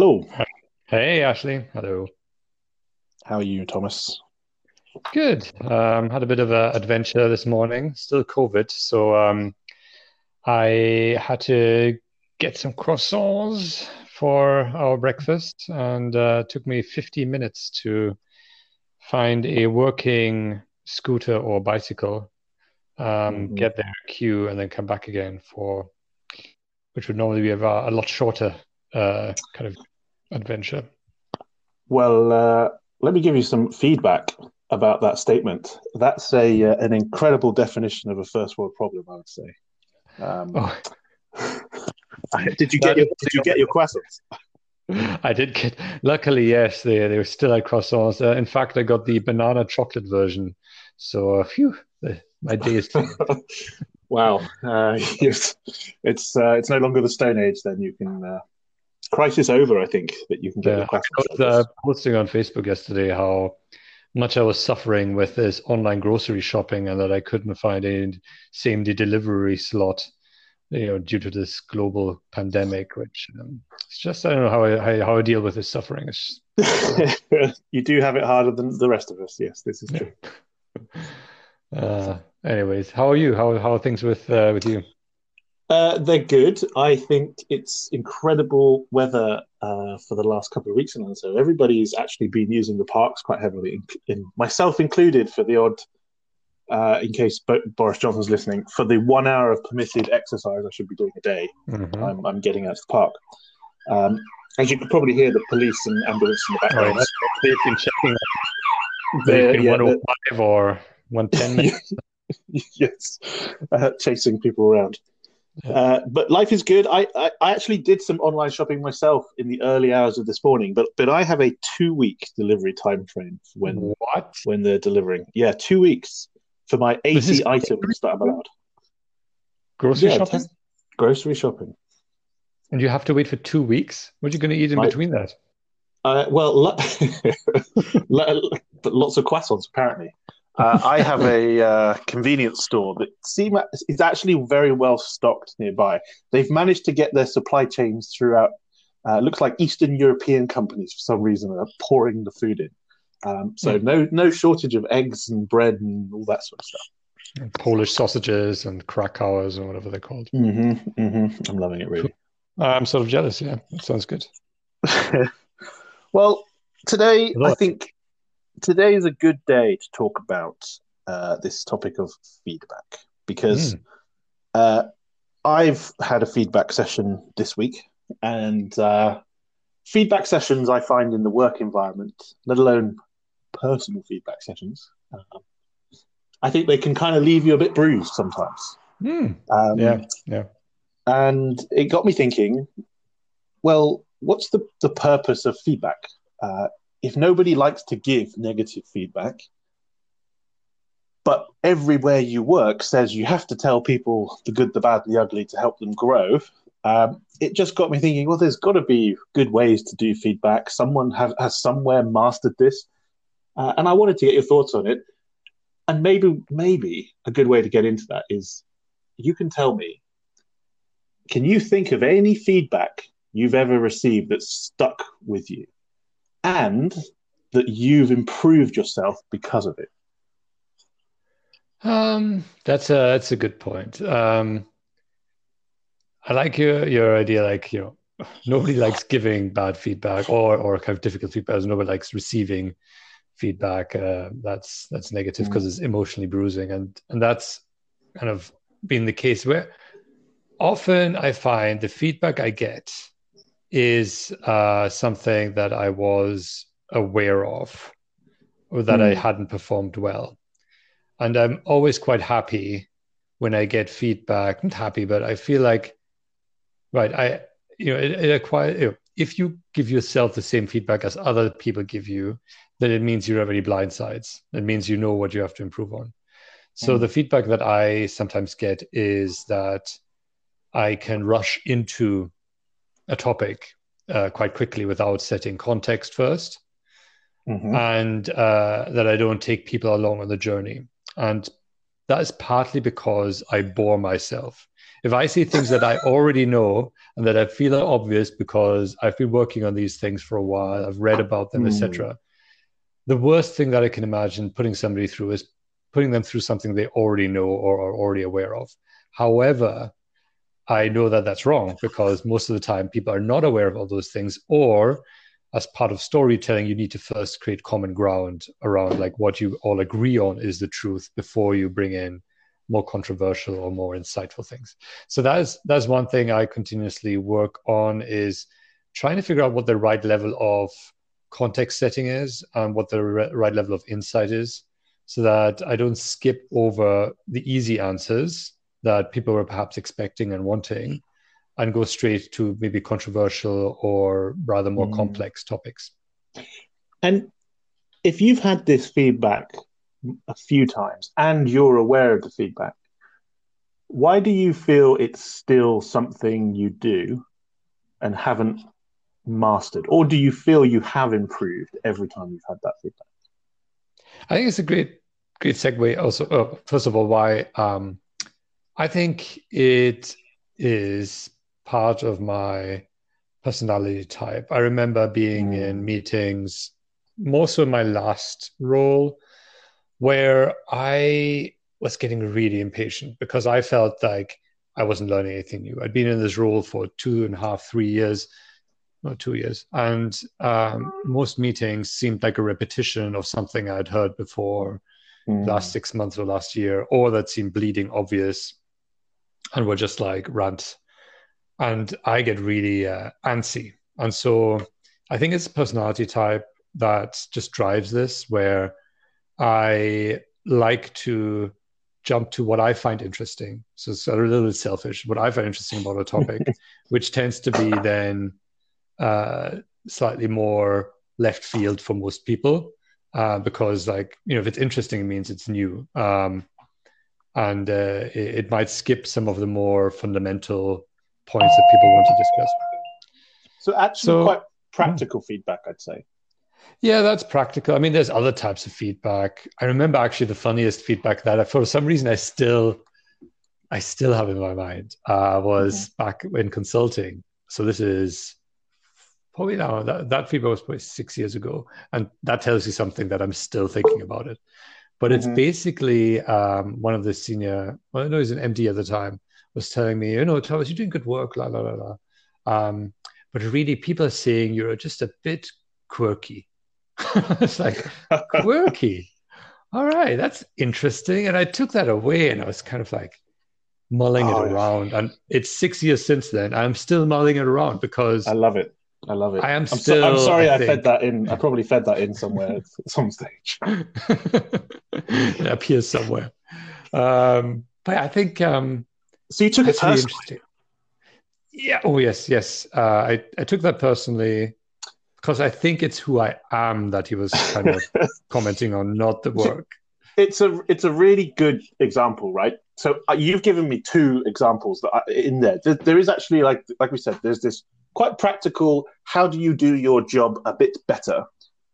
Hello. Hey, Ashley. Hello. How are you, Thomas? Good. Um, had a bit of an adventure this morning. Still COVID, so um, I had to get some croissants for our breakfast, and uh, took me 50 minutes to find a working scooter or bicycle, um, Mhm. get there, queue, and then come back again for, which would normally be a, a lot shorter uh, kind of adventure. Well, uh, let me give you some feedback about that statement. That's a uh, an incredible definition of a first world problem, I would say. Um, Oh, did you get your, did you get your croissants? I did get, luckily, yes, they, they were still at croissants. Uh, in fact, I got the banana chocolate version. So, uh, phew, my day is. Wow, uh, it's it's, uh, it's no longer the Stone Age. Then you can uh, crisis over. I think that you can get Yeah, I was uh, posting on Facebook yesterday how much I was suffering with this online grocery shopping and that I couldn't find a same day delivery slot, you know, due to this global pandemic, which um, it's just, I don't know how I, how, I deal with this suffering. You do have it harder than the rest of us. Yes, this is Yeah. true. uh, anyways, how are you? How, how are things with, uh, with you? Uh, they're good. I think it's incredible weather uh, for the last couple of weeks and so. Everybody's actually been using the parks quite heavily, in, in myself included, for the odd, uh, in case Bo- Boris Johnson's listening, for the one hour of permitted exercise I should be doing a day. Mhm. I'm, I'm getting out to the park. Um, as you can probably hear, the police and ambulance in the Oh, background. yeah. They've been checking They've been yeah, 105 or 110 minutes. yes, uh, chasing people around. Uh, but life is good. I, I, I actually did some online shopping myself in the early hours of this morning, but but I have a two week delivery time frame when What? when they're delivering. Yeah, two weeks for my eighty items that I'm allowed. Grocery Yeah, shopping? grocery shopping. And you have to wait for two weeks? What are you going to eat in between that? Uh, well, lo- lots of croissants apparently. Uh, I have a uh, convenience store that seem is actually very well stocked nearby. They've managed to get their supply chains throughout. Uh, looks like Eastern European companies for some reason are pouring the food in. Um, so Hmm. no no shortage of eggs and bread and all that sort of stuff. Polish sausages and Krakauers and whatever they're called. Mm-hmm, mm-hmm. I'm loving it really. I'm sort of jealous. Yeah, that sounds good. well, today I think today is a good day to talk about uh, this topic of feedback because Mm. uh, I've had a feedback session this week, and uh, feedback sessions I find in the work environment, let alone personal feedback sessions, um, I think they can kind of leave you a bit bruised sometimes. Mm. Um, Yeah, yeah. and it got me thinking well what's the, the purpose of feedback uh, if nobody likes to give negative feedback but everywhere you work says you have to tell people the good the bad and the ugly to help them grow um, it just got me thinking well there's got to be good ways to do feedback. Someone have, has somewhere mastered this. Uh, and i wanted to get your thoughts on it. And maybe maybe a good way to get into that is you can tell me can you think of any feedback you've ever received that's stuck with you and that you've improved yourself because of it? Um, that's a that's a good point. Um, I like your your idea. Like you know, nobody likes giving bad feedback or or kind of difficult feedback. Nobody likes receiving feedback. Uh, that's that's negative Mm. because it's emotionally bruising, and and that's kind of been the case where often I find the feedback I get is uh, something that I was aware of or that I Mm. hadn't performed well. And I'm always quite happy when I get feedback. Not happy, but I feel like, right, I, you know, it, it acquire, you know, if you give yourself the same feedback as other people give you, then it means you don't have any blind sides. It means you know what you have to improve on. So Mm. the feedback that I sometimes get is that I can rush into a topic uh, quite quickly without setting context first Mhm. and uh, that I don't take people along on the journey. And that is partly because I bore myself. If I see things that I already know and that I feel are obvious because I've been working on these things for a while, I've read about them, mm. etc. The worst thing that I can imagine putting somebody through is putting them through something they already know or are already aware of. However, I know that that's wrong because most of the time people are not aware of all those things, or as part of storytelling, you need to first create common ground around like what you all agree on is the truth before you bring in more controversial or more insightful things. So that is that's one thing I continuously work on is trying to figure out what the right level of context setting is and what the right level of insight is so that I don't skip over the easy answers that people were perhaps expecting and wanting and go straight to maybe controversial or rather more mm. complex topics. And if you've had this feedback a few times and you're aware of the feedback, why do you feel it's still something you do and haven't mastered? Or do you feel you have improved every time you've had that feedback? I think it's a great, great segue. Also, uh, first of all, why um, I think it is part of my personality type. I remember being mm. in meetings, more so in my last role, where I was getting really impatient because I felt like I wasn't learning anything new. I'd been in this role for two and a half, three years, not two years, and um, most meetings seemed like a repetition of something I'd heard before mm. last six months or last year, or that seemed bleeding obvious, and were just like rant. And I get really uh, antsy, and so I think it's a personality type that just drives this, where I like to jump to what I find interesting. So it's a little bit selfish, what I find interesting about a topic, which tends to be then uh, slightly more left field for most people. Uh, because like you know if it's interesting it means it's new um, and uh, it, it, might skip some of the more fundamental points that people want to discuss so actually so, quite practical feedback i'd say yeah, that's practical. I mean, there's other types of feedback. I remember actually the funniest feedback that I, for some reason I still, I still have in my mind uh, was mm-hmm. back in consulting. So this is probably now that, that feedback was probably six years ago, and that tells you something that I'm still thinking about it. But it's mm-hmm. basically um, one of the senior, well, I know he's an MD at the time, was telling me, you know, Thomas, you're doing good work, la la la la. Um, but really, people are saying you're just a bit quirky. it's like quirky. All right, that's interesting. And I took that away and I was kind of like mulling oh, it around. And it's six years since then. I'm still mulling it around because I love it. I love it. I am I'm still. So, I'm sorry I, I fed that in. I probably fed that in somewhere at some stage. it appears somewhere. Um, but I think. Um, so you took it personally. Yeah. Oh yes, yes. Uh, I I took that personally because I think it's who I am that he was kind of commenting on, not the work. It's a it's a really good example, right? So uh, you've given me two examples that are in there. there. There is actually like like we said, there's this quite practical. How do you do your job a bit better?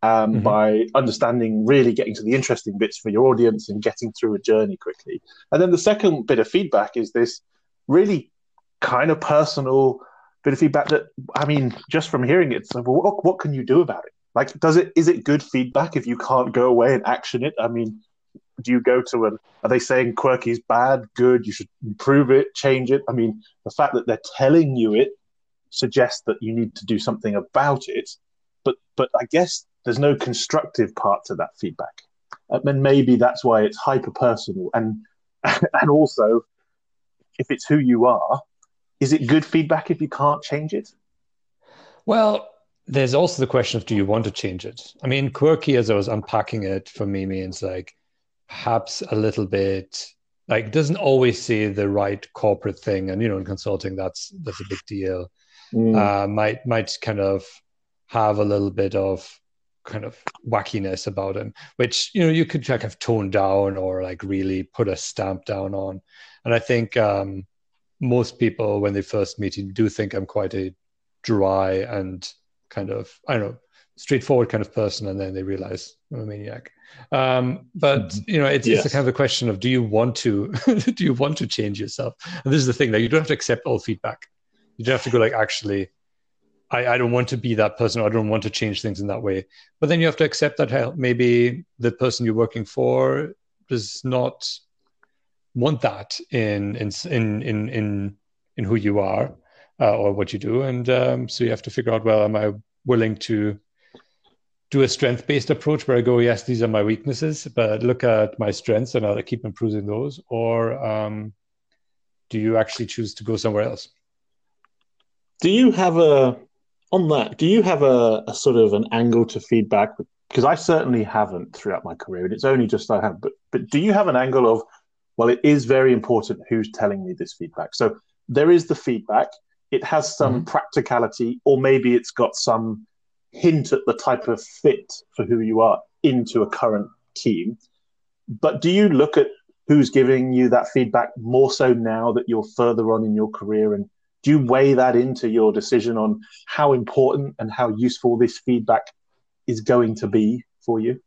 Um, mm-hmm. By understanding, really getting to the interesting bits for your audience and getting through a journey quickly. And then the second bit of feedback is this really kind of personal bit of feedback that I mean, just from hearing it, so what, what can you do about it? Like, does it is it good feedback if you can't go away and action it? I mean, do you go to an? Are they saying quirky is bad, good? You should improve it, change it. I mean, the fact that they're telling you it suggests that you need to do something about it. But but I guess there's no constructive part to that feedback, uh, and maybe that's why it's hyper personal and and also if it's who you are is it good feedback if you can't change it? Well, there's also the question of do you want to change it? I mean, quirky as I was unpacking it for me means like perhaps a little bit like doesn't always say the right corporate thing, and you know, in consulting, that's that's a big deal. Mm. Uh, might might kind of have a little bit of kind of wackiness about him, which you know you could like have toned down or like really put a stamp down on. And I think um, most people when they first meet you do think I'm quite a dry and kind of I don't know straightforward kind of person, and then they realize I'm a maniac. Um, but mm-hmm. you know, it's, yes. it's a kind of a question of do you want to do you want to change yourself? And this is the thing that like, you don't have to accept all feedback. You don't have to go like, actually, I, I don't want to be that person. I don't want to change things in that way. But then you have to accept that hell, maybe the person you're working for does not want that in in in in in, in who you are uh, or what you do, and um, so you have to figure out well, am I willing to do a strength based approach where I go, yes, these are my weaknesses, but look at my strengths and I'll keep improving those, or um, do you actually choose to go somewhere else? Do you have a on that? Do you have a, a sort of an angle to feedback? Because I certainly haven't throughout my career, and it's only just I have. But but do you have an angle of well, it is very important who's telling me this feedback. So there is the feedback. It has some mm-hmm. practicality, or maybe it's got some hint at the type of fit for who you are into a current team. But do you look at who's giving you that feedback more so now that you're further on in your career? And do you weigh that into your decision on how important and how useful this feedback is going to be for you?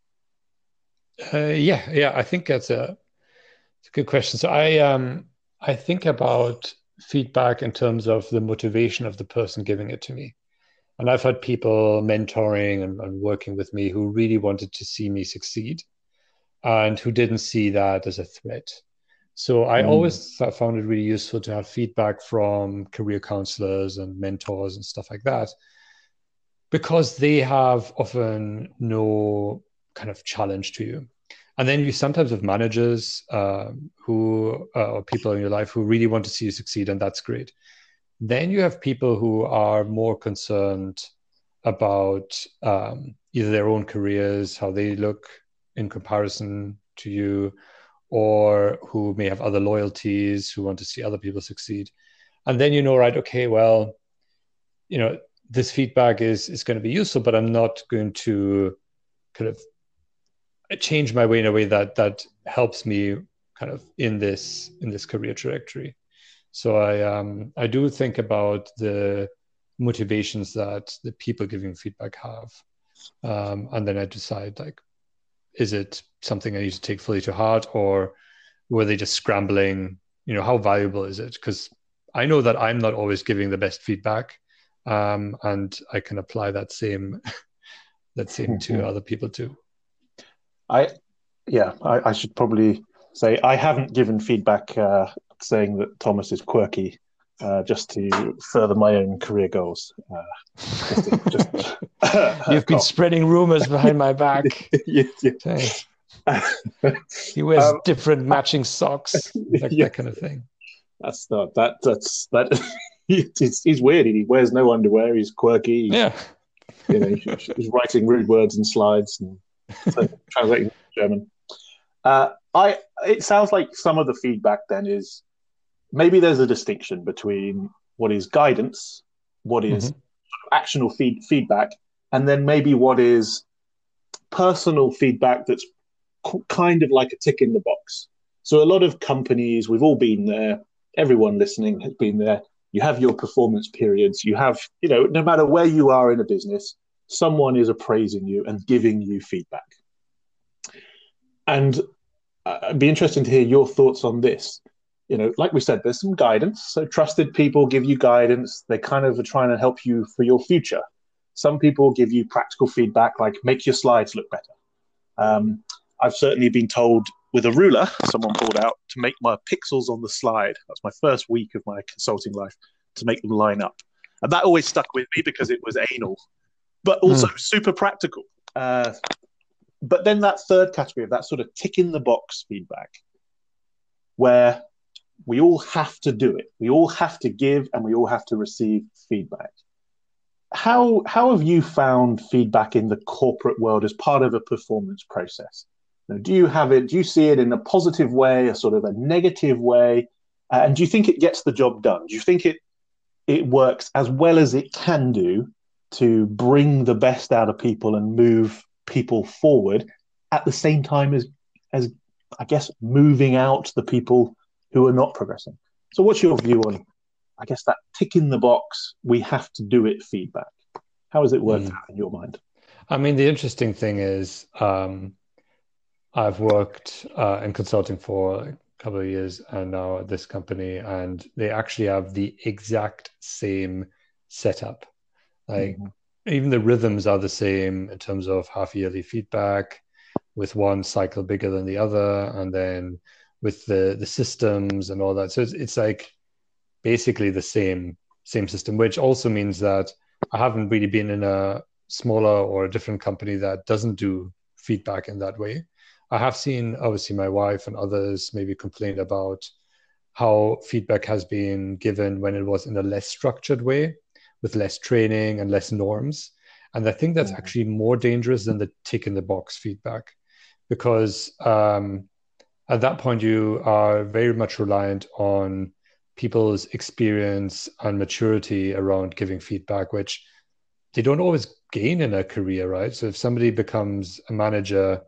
Uh, yeah, yeah, I think that's a it's a good question. So I um I think about feedback in terms of the motivation of the person giving it to me. And I've had people mentoring and, and working with me who really wanted to see me succeed and who didn't see that as a threat. So I mm. always found it really useful to have feedback from career counselors and mentors and stuff like that because they have often no kind of challenge to you and then you sometimes have managers uh, who uh, or people in your life who really want to see you succeed and that's great then you have people who are more concerned about um, either their own careers how they look in comparison to you or who may have other loyalties who want to see other people succeed and then you know right okay well you know this feedback is is going to be useful but i'm not going to kind of change my way in a way that that helps me kind of in this in this career trajectory. So I um, I do think about the motivations that the people giving feedback have, um, and then I decide like, is it something I need to take fully to heart, or were they just scrambling? You know, how valuable is it? Because I know that I'm not always giving the best feedback, um, and I can apply that same that same to other people too. I, yeah, I, I, should probably say I haven't given feedback uh, saying that Thomas is quirky. Uh, just to further my own career goals. Uh, just to, just, You've been spreading rumors behind my back. yeah, he wears um, different matching socks, like yeah. that kind of thing. That's not that. That's that. he's, he's weird. He wears no underwear. He's quirky. yeah. You know, he's writing rude words and slides and so translating German. Uh, I it sounds like some of the feedback then is maybe there's a distinction between what is guidance, what is mm-hmm. actional feed, feedback, and then maybe what is personal feedback that's kind of like a tick in the box. So a lot of companies, we've all been there. Everyone listening has been there. You have your performance periods. You have, you know, no matter where you are in a business, someone is appraising you and giving you feedback. And uh, it'd be interesting to hear your thoughts on this. You know, like we said, there's some guidance. So trusted people give you guidance. They kind of are trying to help you for your future. Some people give you practical feedback, like make your slides look better. Um, I've certainly been told with a ruler, someone pulled out to make my pixels on the slide. That's my first week of my consulting life to make them line up. And that always stuck with me because it was anal but also mm. super practical. Uh, but then that third category of that sort of tick in the box feedback, where we all have to do it, we all have to give, and we all have to receive feedback. How how have you found feedback in the corporate world as part of a performance process? Now, do you have it? Do you see it in a positive way, a sort of a negative way? Uh, and do you think it gets the job done? Do you think it it works as well as it can do to bring the best out of people and move people forward at the same time as as I guess moving out the people who are not progressing. So what's your view on I guess that tick in the box, we have to do it feedback? How has it worked mm. out in your mind? I mean, the interesting thing is, um, I've worked uh, in consulting for a couple of years and now at this company, and they actually have the exact same setup. Like, mm-hmm. even the rhythms are the same in terms of half yearly feedback, with one cycle bigger than the other, and then with the the systems and all that. So it's, it's like basically the same same system, which also means that I haven't really been in a smaller or a different company that doesn't do feedback in that way. I have seen obviously my wife and others maybe complain about how feedback has been given when it was in a less structured way with less training and less norms. And I think that's mm-hmm. actually more dangerous than the tick in the box feedback because um, at that point you are very much reliant on people's experience and maturity around giving feedback, which they don't always gain in a career, right? So if somebody becomes a manager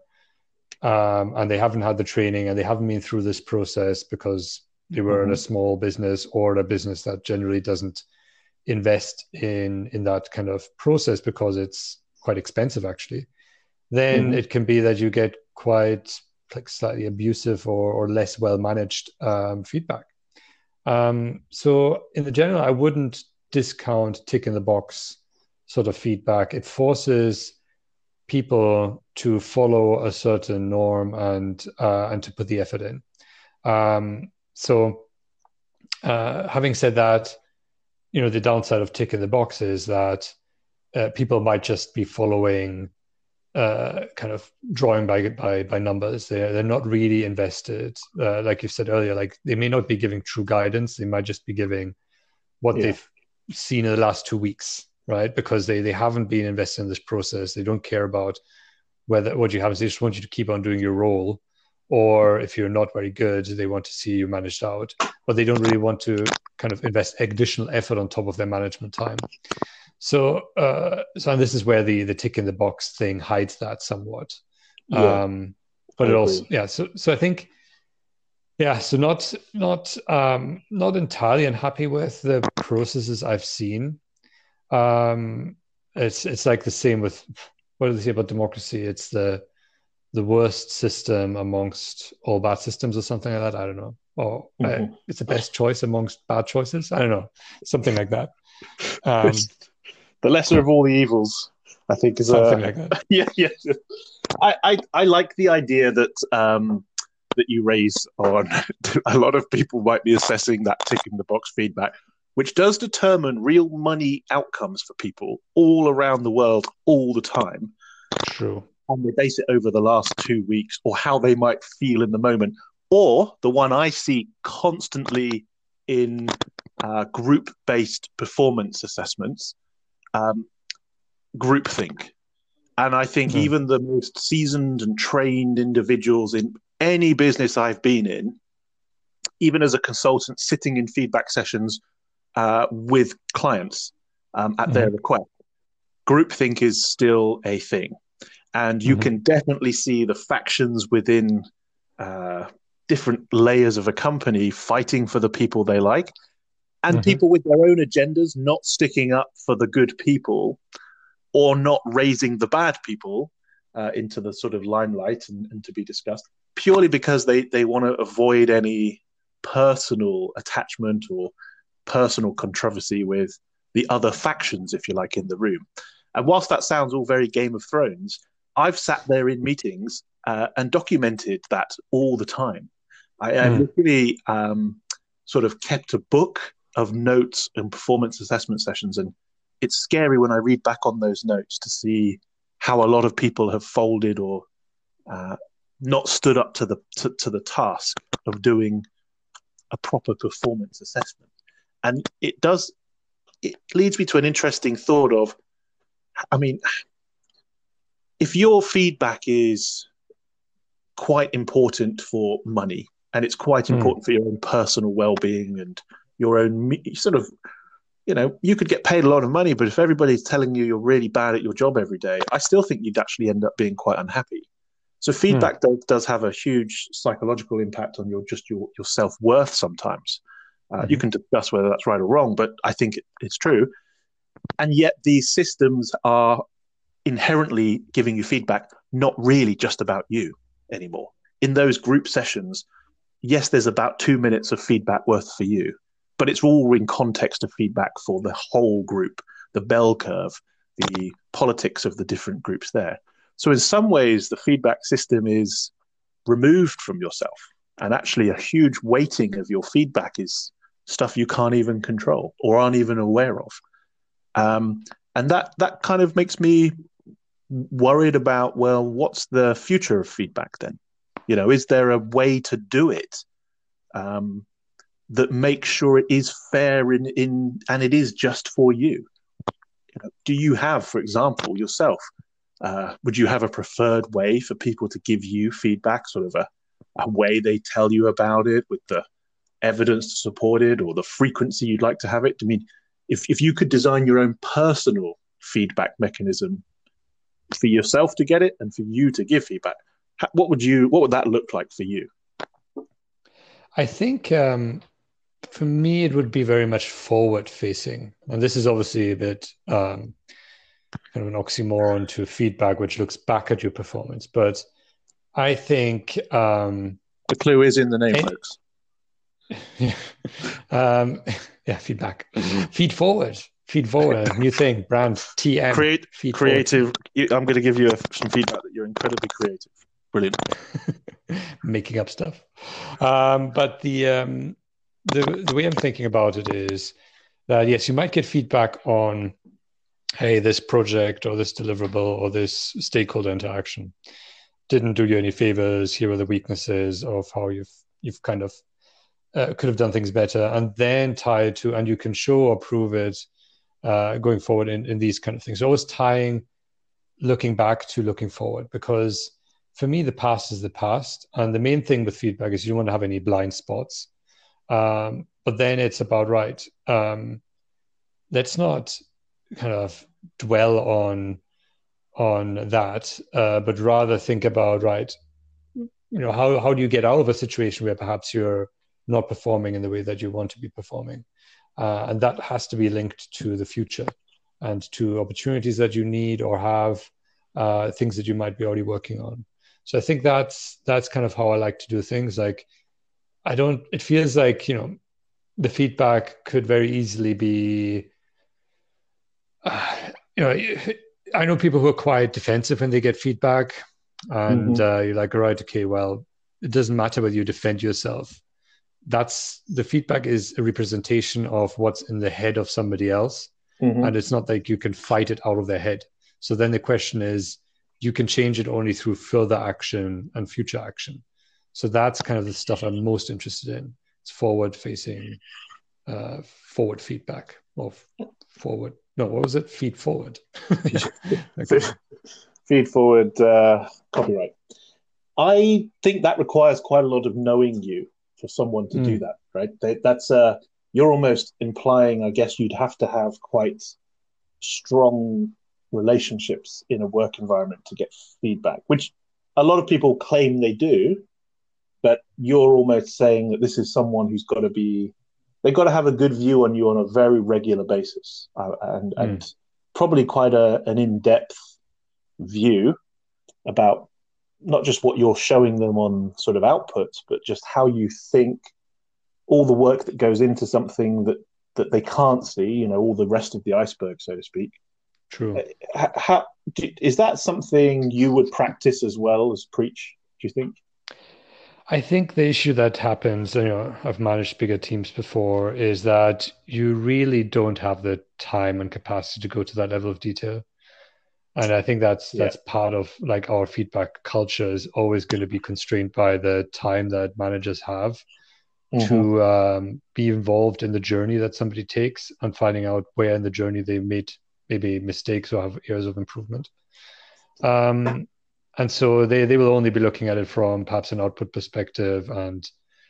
um, and they haven't had the training and they haven't been through this process because they were mm-hmm. in a mm-hmm. small business or a business that generally doesn't invest in in that kind of process because it's quite expensive actually then mm-hmm. it can be that you get quite like slightly abusive or, or less well managed um, feedback um, so in the general i wouldn't discount tick in the box sort of feedback it forces people to follow a certain norm and uh, and to put the effort in. Um, so, uh, having said that, you know the downside of tick in the box is that uh, people might just be following, uh, kind of drawing by by by numbers. They're they're not really invested. Uh, like you said earlier, like they may not be giving true guidance. They might just be giving what yeah. they've seen in the last two weeks right? Because they they haven't been invested in this process. They don't care about whether what you have. They just want you to keep on doing your role. Or if you're not very good, they want to see you managed out. But they don't really want to kind of invest additional effort on top of their management time. So, uh, so this is where the the tick in the box thing hides that somewhat. Yeah, um, but it also, yeah. So, so I think, yeah. So not not um, not entirely unhappy with the processes I've seen um, it's it's like the same with what do they say about democracy? It's the the worst system amongst all bad systems or something like that. I don't know. Or mm-hmm. it's the best choice amongst bad choices. I don't know, something like that. Um, the lesser of all the evils, I think, is something like that. yeah, yeah. I, I I like the idea that um, that you raise on a lot of people might be assessing that tick in the box feedback which does determine real money outcomes for people all around the world all the time. True. And they base it over the last two weeks or how they might feel in the moment. Or the one I see constantly in uh, group based performance assessments, um, groupthink. And I think mm. even the most seasoned and trained individuals in any business I've been in, even as a consultant sitting in feedback sessions uh, with clients um, at mm-hmm. their request. Groupthink is still a thing. And you mm-hmm. can definitely see the factions within uh, different layers of a company fighting for the people they like, and mm-hmm. people with their own agendas not sticking up for the good people or not raising the bad people uh, into the sort of limelight and, and to be discussed purely because they, they want to avoid any personal attachment or personal controversy with the other factions, if you like, in the room. And whilst that sounds all very Game of Thrones, I've sat there in meetings uh, and documented that all the time. I, mm. I literally um, sort of kept a book of notes and performance assessment sessions, and it's scary when I read back on those notes to see how a lot of people have folded or uh, not stood up to the to, to the task of doing a proper performance assessment and it does it leads me to an interesting thought of i mean if your feedback is quite important for money and it's quite mm. important for your own personal well-being and your own sort of you know you could get paid a lot of money but if everybody's telling you you're really bad at your job every day i still think you'd actually end up being quite unhappy so feedback mm. does, does have a huge psychological impact on your just your, your self-worth sometimes uh. You can discuss whether that's right or wrong, but I think it, it's true. And yet these systems are inherently giving you feedback not really just about you anymore. In those group sessions, yes, there's about two minutes of feedback worth for you, but it's all in context of feedback for the whole group, the bell curve, the politics of the different groups there. So, in some ways, the feedback system is removed from yourself. And actually, a huge weighting of your feedback is stuff you can't even control or aren't even aware of. Um, and that, that kind of makes me worried about well, what's the future of feedback then? You know, is there a way to do it um, that makes sure it is fair in, in and it is just for you? do you have, for example, yourself? Uh, would you have a preferred way for people to give you feedback, sort of a, a way they tell you about it with the evidence to support it or the frequency you'd like to have it? I mean, if, if you could design your own personal feedback mechanism for yourself to get it and for you to give feedback, what would you what would that look like for you? I think um, for me, it would be very much forward facing. And this is obviously a bit um, kind of an oxymoron to feedback, which looks back at your performance. But I think um, the clue is in the name, folks. Yeah. Um, yeah, feedback. Feed forward. Feed forward. New thing. Brand TM. Create, feed creative. I'm going to give you some feedback that you're incredibly creative. Brilliant. Making up stuff. Um, but the um, the the way I'm thinking about it is that yes, you might get feedback on, hey, this project or this deliverable or this stakeholder interaction didn't do you any favors. Here are the weaknesses of how you've you've kind of uh, could have done things better, and then tie it to and you can show or prove it uh, going forward in, in these kind of things. always tying looking back to looking forward because for me the past is the past and the main thing with feedback is you don't want to have any blind spots um, but then it's about right. Um, let's not kind of dwell on on that, uh, but rather think about right. You know how how do you get out of a situation where perhaps you're not performing in the way that you want to be performing, uh, and that has to be linked to the future and to opportunities that you need or have, uh, things that you might be already working on. So I think that's that's kind of how I like to do things. Like I don't. It feels like you know, the feedback could very easily be. Uh, you know, I know people who are quite defensive when they get feedback, and mm-hmm. uh, you're like, all right, okay, well, it doesn't matter whether you defend yourself. That's the feedback is a representation of what's in the head of somebody else, mm-hmm. and it's not like you can fight it out of their head. So then the question is, you can change it only through further action and future action. So that's kind of the stuff I'm most interested in. It's forward facing, uh, forward feedback or forward. No, what was it? Feed forward. okay. Feed forward uh, copyright. I think that requires quite a lot of knowing you for someone to mm. do that, right? That's uh, you're almost implying, I guess, you'd have to have quite strong relationships in a work environment to get feedback, which a lot of people claim they do, but you're almost saying that this is someone who's got to be they've got to have a good view on you on a very regular basis uh, and mm. and probably quite a, an in-depth view about not just what you're showing them on sort of outputs but just how you think all the work that goes into something that that they can't see you know all the rest of the iceberg so to speak. True. Uh, how, is that something you would practice as well as preach do you think I think the issue that happens, you know, I've managed bigger teams before, is that you really don't have the time and capacity to go to that level of detail. And I think that's yeah. that's part of like our feedback culture is always going to be constrained by the time that managers have mm-hmm. to um, be involved in the journey that somebody takes and finding out where in the journey they made maybe mistakes or have areas of improvement. Um, and so they they will only be looking at it from perhaps an output perspective. And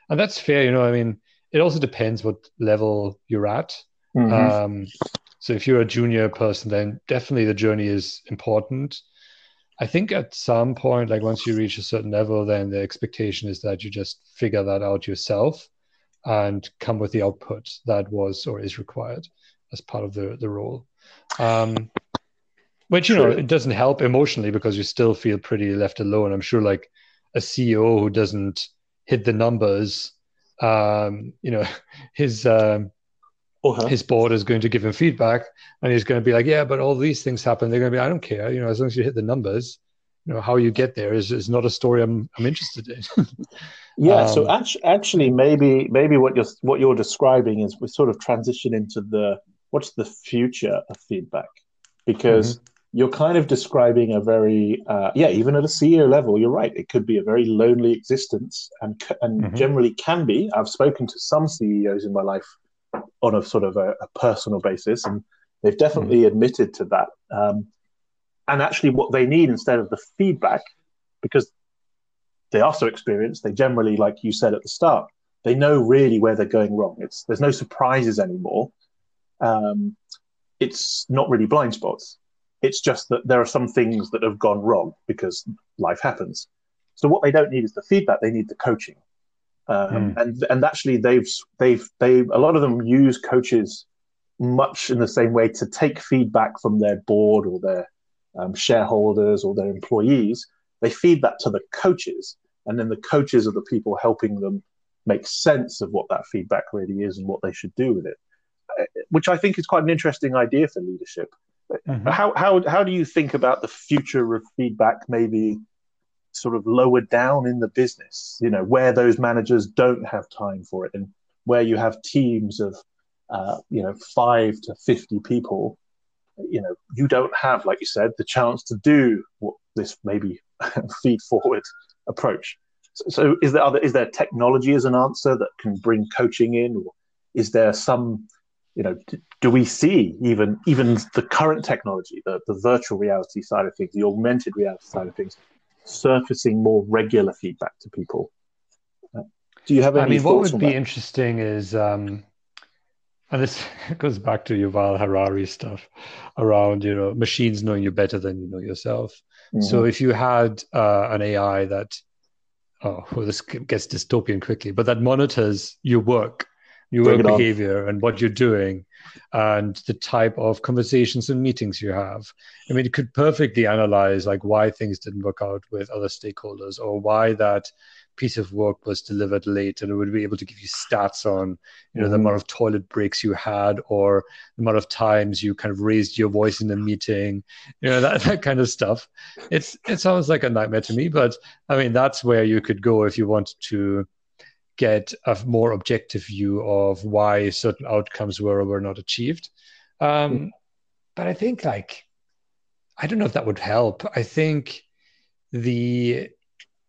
and that's fair you know i mean it also depends what level you're at. Mm-hmm. um, so if you're a junior person then definitely the journey is important. I think at some point like once you reach a certain level then the expectation is that you just figure that out yourself and come with the output that was or is required as part of the the role. Um, which you know it doesn't help emotionally because you still feel pretty left alone. I'm sure like a CEO who doesn't hit the numbers, um, you know, his um, uh-huh. his board is going to give him feedback, and he's going to be like, "Yeah, but all these things happen." They're going to be, "I don't care," you know, as long as you hit the numbers. You know how you get there is, is not a story I'm I'm interested in. yeah, um, so actually, actually, maybe maybe what you're what you're describing is we sort of transition into the what's the future of feedback because mm-hmm. You're kind of describing a very uh, yeah even at a CEO level you're right it could be a very lonely existence and and mm-hmm. generally can be I've spoken to some CEOs in my life on a sort of a, a personal basis and they've definitely mm-hmm. admitted to that um, and actually what they need instead of the feedback because they are so experienced they generally like you said at the start they know really where they're going wrong it's there's no surprises anymore um, it's not really blind spots. It's just that there are some things that have gone wrong because life happens. So what they don't need is the feedback; they need the coaching. Um, mm. And and actually, they've they've they a lot of them use coaches much in the same way to take feedback from their board or their um, shareholders or their employees. They feed that to the coaches, and then the coaches are the people helping them make sense of what that feedback really is and what they should do with it which I think is quite an interesting idea for leadership. Mm-hmm. How how how do you think about the future of feedback? Maybe sort of lower down in the business, you know, where those managers don't have time for it, and where you have teams of, uh, you know, five to fifty people. You know, you don't have, like you said, the chance to do what this maybe feed forward approach. So, so is there other, is there technology as an answer that can bring coaching in, or is there some you know, do we see even even the current technology, the, the virtual reality side of things, the augmented reality side of things, surfacing more regular feedback to people? Uh, do you have any? I mean, what would be that? interesting is, um, and this goes back to Yuval Harari stuff around you know machines knowing you better than you know yourself. Mm-hmm. So if you had uh, an AI that oh, well, this gets dystopian quickly, but that monitors your work your work behavior and what you're doing and the type of conversations and meetings you have. I mean, it could perfectly analyze like why things didn't work out with other stakeholders or why that piece of work was delivered late and it would be able to give you stats on you know mm the amount of toilet breaks you had or the amount of times you kind of raised your voice in a meeting you know that, that kind of stuff. It's it sounds like a nightmare to me but i mean that's where you could go if you want to get a more objective view of why certain outcomes were or were not achieved. Um, mm. But I think, like, I don't know if that would help. I think the,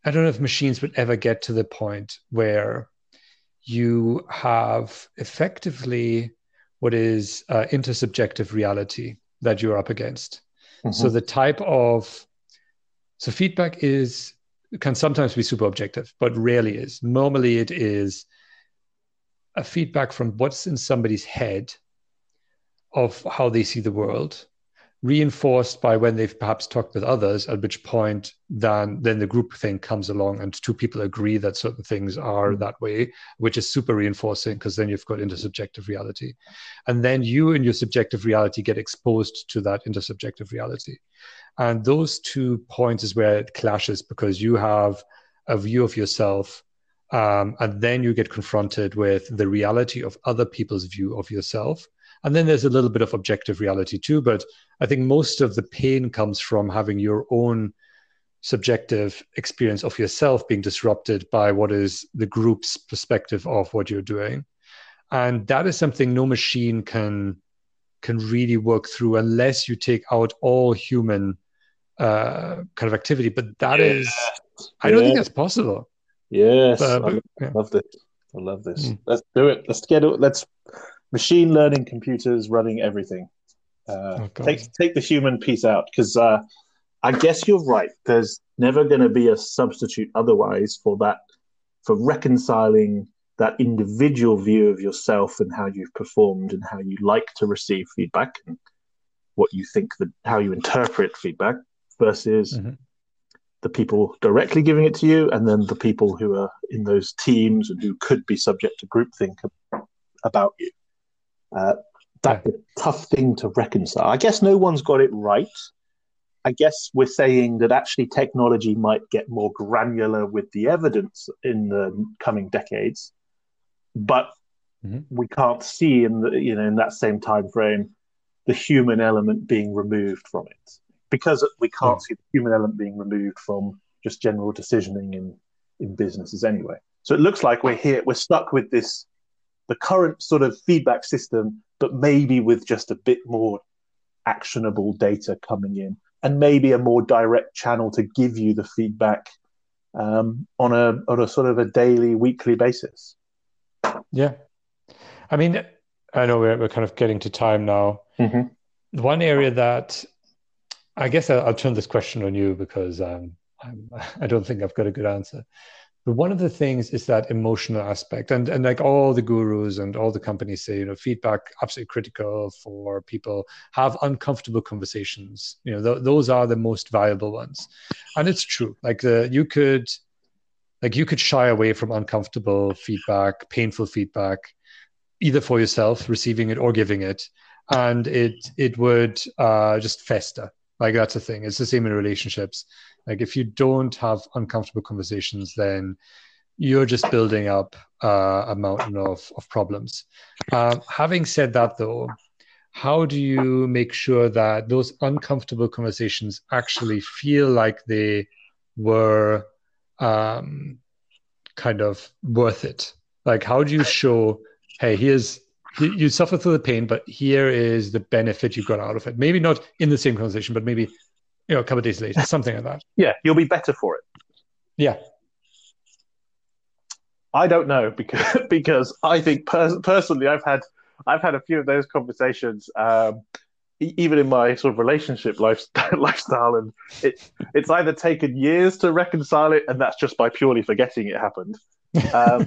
I don't know if machines would ever get to the point where you have effectively what is uh, intersubjective reality that you're up against. Mm-hmm. So the type of, so feedback is can sometimes be super objective, but rarely is. Normally, it is a feedback from what's in somebody's head of how they see the world, reinforced by when they've perhaps talked with others, at which point then then the groupthink comes along and two people agree that certain things are that way, which is super reinforcing because then you've got intersubjective reality. And then you and your subjective reality get exposed to that intersubjective reality. And those two points is where it clashes because you have a view of yourself, um, and then you get confronted with the reality of other people's view of yourself. And then there's a little bit of objective reality too. But I think most of the pain comes from having your own subjective experience of yourself being disrupted by what is the group's perspective of what you're doing. And that is something no machine can can really work through unless you take out all human uh, kind of activity. But that yeah. is, I don't think that's possible. Yes, but, I yeah. love this. I love this. Mm. Let's do it. Let's get it. Let's machine learning computers running everything. Uh, oh, take take the human piece out because uh, I guess you're right. There's never going to be a substitute otherwise for that for reconciling that individual view of yourself and how you've performed and how you like to receive feedback and what you think that how you interpret feedback versus mm-hmm. the people directly giving it to you, and then the people who are in those teams and who could be subject to groupthink about you. Uh, that's yeah. a tough thing to reconcile. I guess no one's got it right. I guess we're saying that actually technology might get more granular with the evidence in the coming decades, but mm-hmm. we can't see in the you know in that same time frame the human element being removed from it because we can't mm. see the human element being removed from just general decisioning in in businesses anyway. So it looks like we're here, we're stuck with this the current sort of feedback system, but maybe with just a bit more actionable data coming in and maybe a more direct channel to give you the feedback um, on a on a sort of a daily, weekly basis. Yeah, I mean, I know we're we're kind of getting to time now. Mm-hmm. One area that I guess I'll, turn this question on you because um, I'm, I do not think I've got a good answer. But one of the things is that emotional aspect, and and like all the gurus and all the companies say, you know, feedback absolutely critical for people have uncomfortable conversations. You know, th- those are the most valuable ones, and it's true. Like the you could, like you could shy away from uncomfortable feedback, painful feedback, either for yourself receiving it or giving it, and it it would uh, just fester. Like that's the thing. It's the same in relationships like if you don't have uncomfortable conversations, then you're just building up uh, a mountain of, of problems. Uh, having said that, though, how do you make sure that those uncomfortable conversations actually feel like they were um, kind of worth it? Like, how do you show, hey, here's you suffer through the pain, but here is the benefit you've got out of it. Maybe not in the same conversation, but maybe you know, a couple of days later, something like that. Yeah, you'll be better for it. Yeah. I don't know because because I think pers- personally I've had I've had a few of those conversations um, even in my sort of relationship lifestyle, lifestyle and it it's either taken years to reconcile it and that's just by purely forgetting it happened um,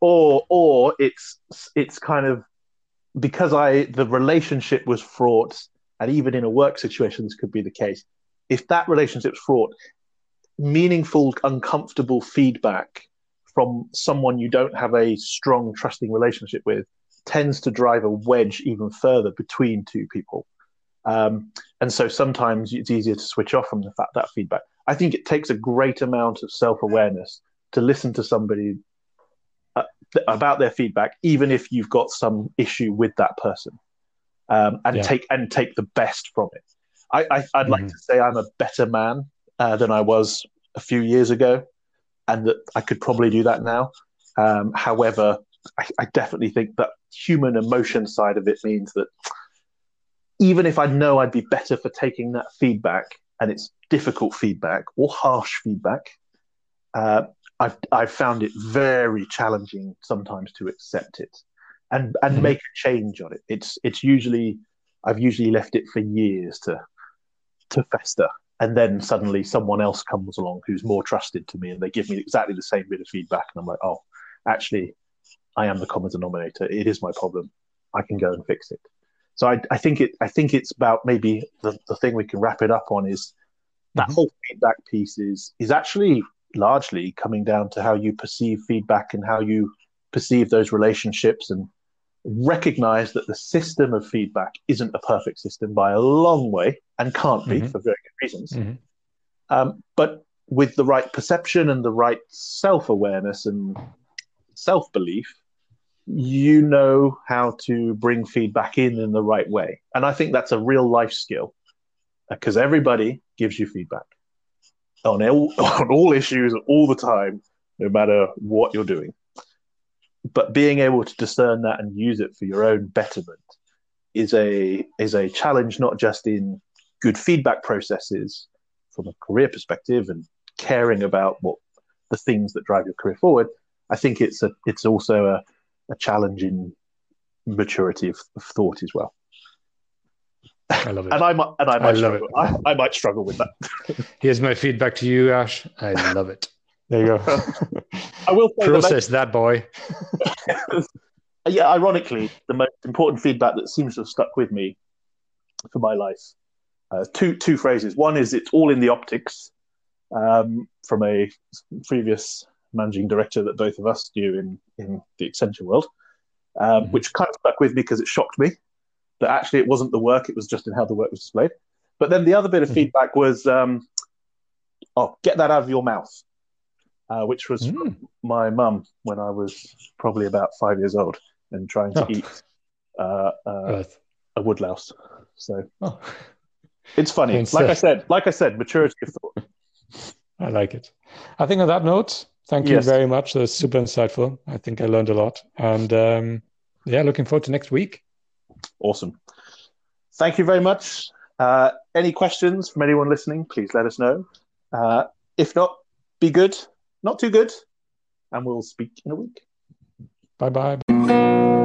or or it's it's kind of because I the relationship was fraught and even in a work situation, this could be the case. If that relationship's fraught, meaningful, uncomfortable feedback from someone you don't have a strong, trusting relationship with tends to drive a wedge even further between two people. Um, and so sometimes it's easier to switch off from the fact that feedback. I think it takes a great amount of self awareness to listen to somebody about their feedback, even if you've got some issue with that person um, and yeah. take and take the best from it. I, I, would mm-hmm. like to say I'm a better man uh, than I was a few years ago, and that I could probably do that now. Um, however, I, I, definitely think that human emotion side of it means that even if I know I'd be better for taking that feedback, and it's difficult feedback or harsh feedback, uh, I've I've found it very challenging sometimes to accept it and and mm-hmm. make a change on it. It's it's usually I've usually left it for years to to fester, and then suddenly someone else comes along who's more trusted to me, and they give me exactly the same bit of feedback, and I'm like, oh, actually, I am the common denominator. It is my problem. I can go and fix it. So I, I think it I think it's about maybe the, the thing we can wrap it up on is that mm-hmm. whole feedback piece is is actually largely coming down to how you perceive feedback and how you perceive those relationships and recognize that the system of feedback isn't a perfect system by a long way and can't be mm-hmm. for very good reasons. Mm-hmm. Um, but with the right perception and the right self awareness and self belief, you know how to bring feedback in in the right way. And I think that's a real life skill because everybody gives you feedback on all, on all issues all the time, no matter what you're doing. But being able to discern that and use it for your own betterment is a is a challenge not just in good feedback processes from a career perspective and caring about what the things that drive your career forward. I think it's a it's also a, a challenge in maturity of, of thought as well I love it. and I might, and I might, I struggle. I, I, might struggle with that. Here's my feedback to you, Ash. I love it. There you go. I will process that, that boy. yeah, ironically, the most important feedback that seems to have stuck with me for my life. Uh, two two phrases. One is it's all in the optics um, from a previous managing director that both of us knew in in the Accenture world, um, mm-hmm. which kind of stuck with me because it shocked me that actually it wasn't the work; it was just in how the work was displayed. But then the other bit of Mhm. feedback was, um, "Oh, get that out of your mouth," uh, which was Mm. my mum when I was probably about five years old and trying to Oh. eat uh, uh, a woodlouse. So Oh, it's funny. Like I said, like I said, maturity of thought. I like it. I think on that note, thank you Yes. very much. That's super insightful. I think I learned a lot. And um, yeah, looking forward to next week. Awesome. Thank you very much. Uh, any questions from anyone listening, please let us know. Uh, if not, be good, not too good, and we'll speak in a week. Bye bye.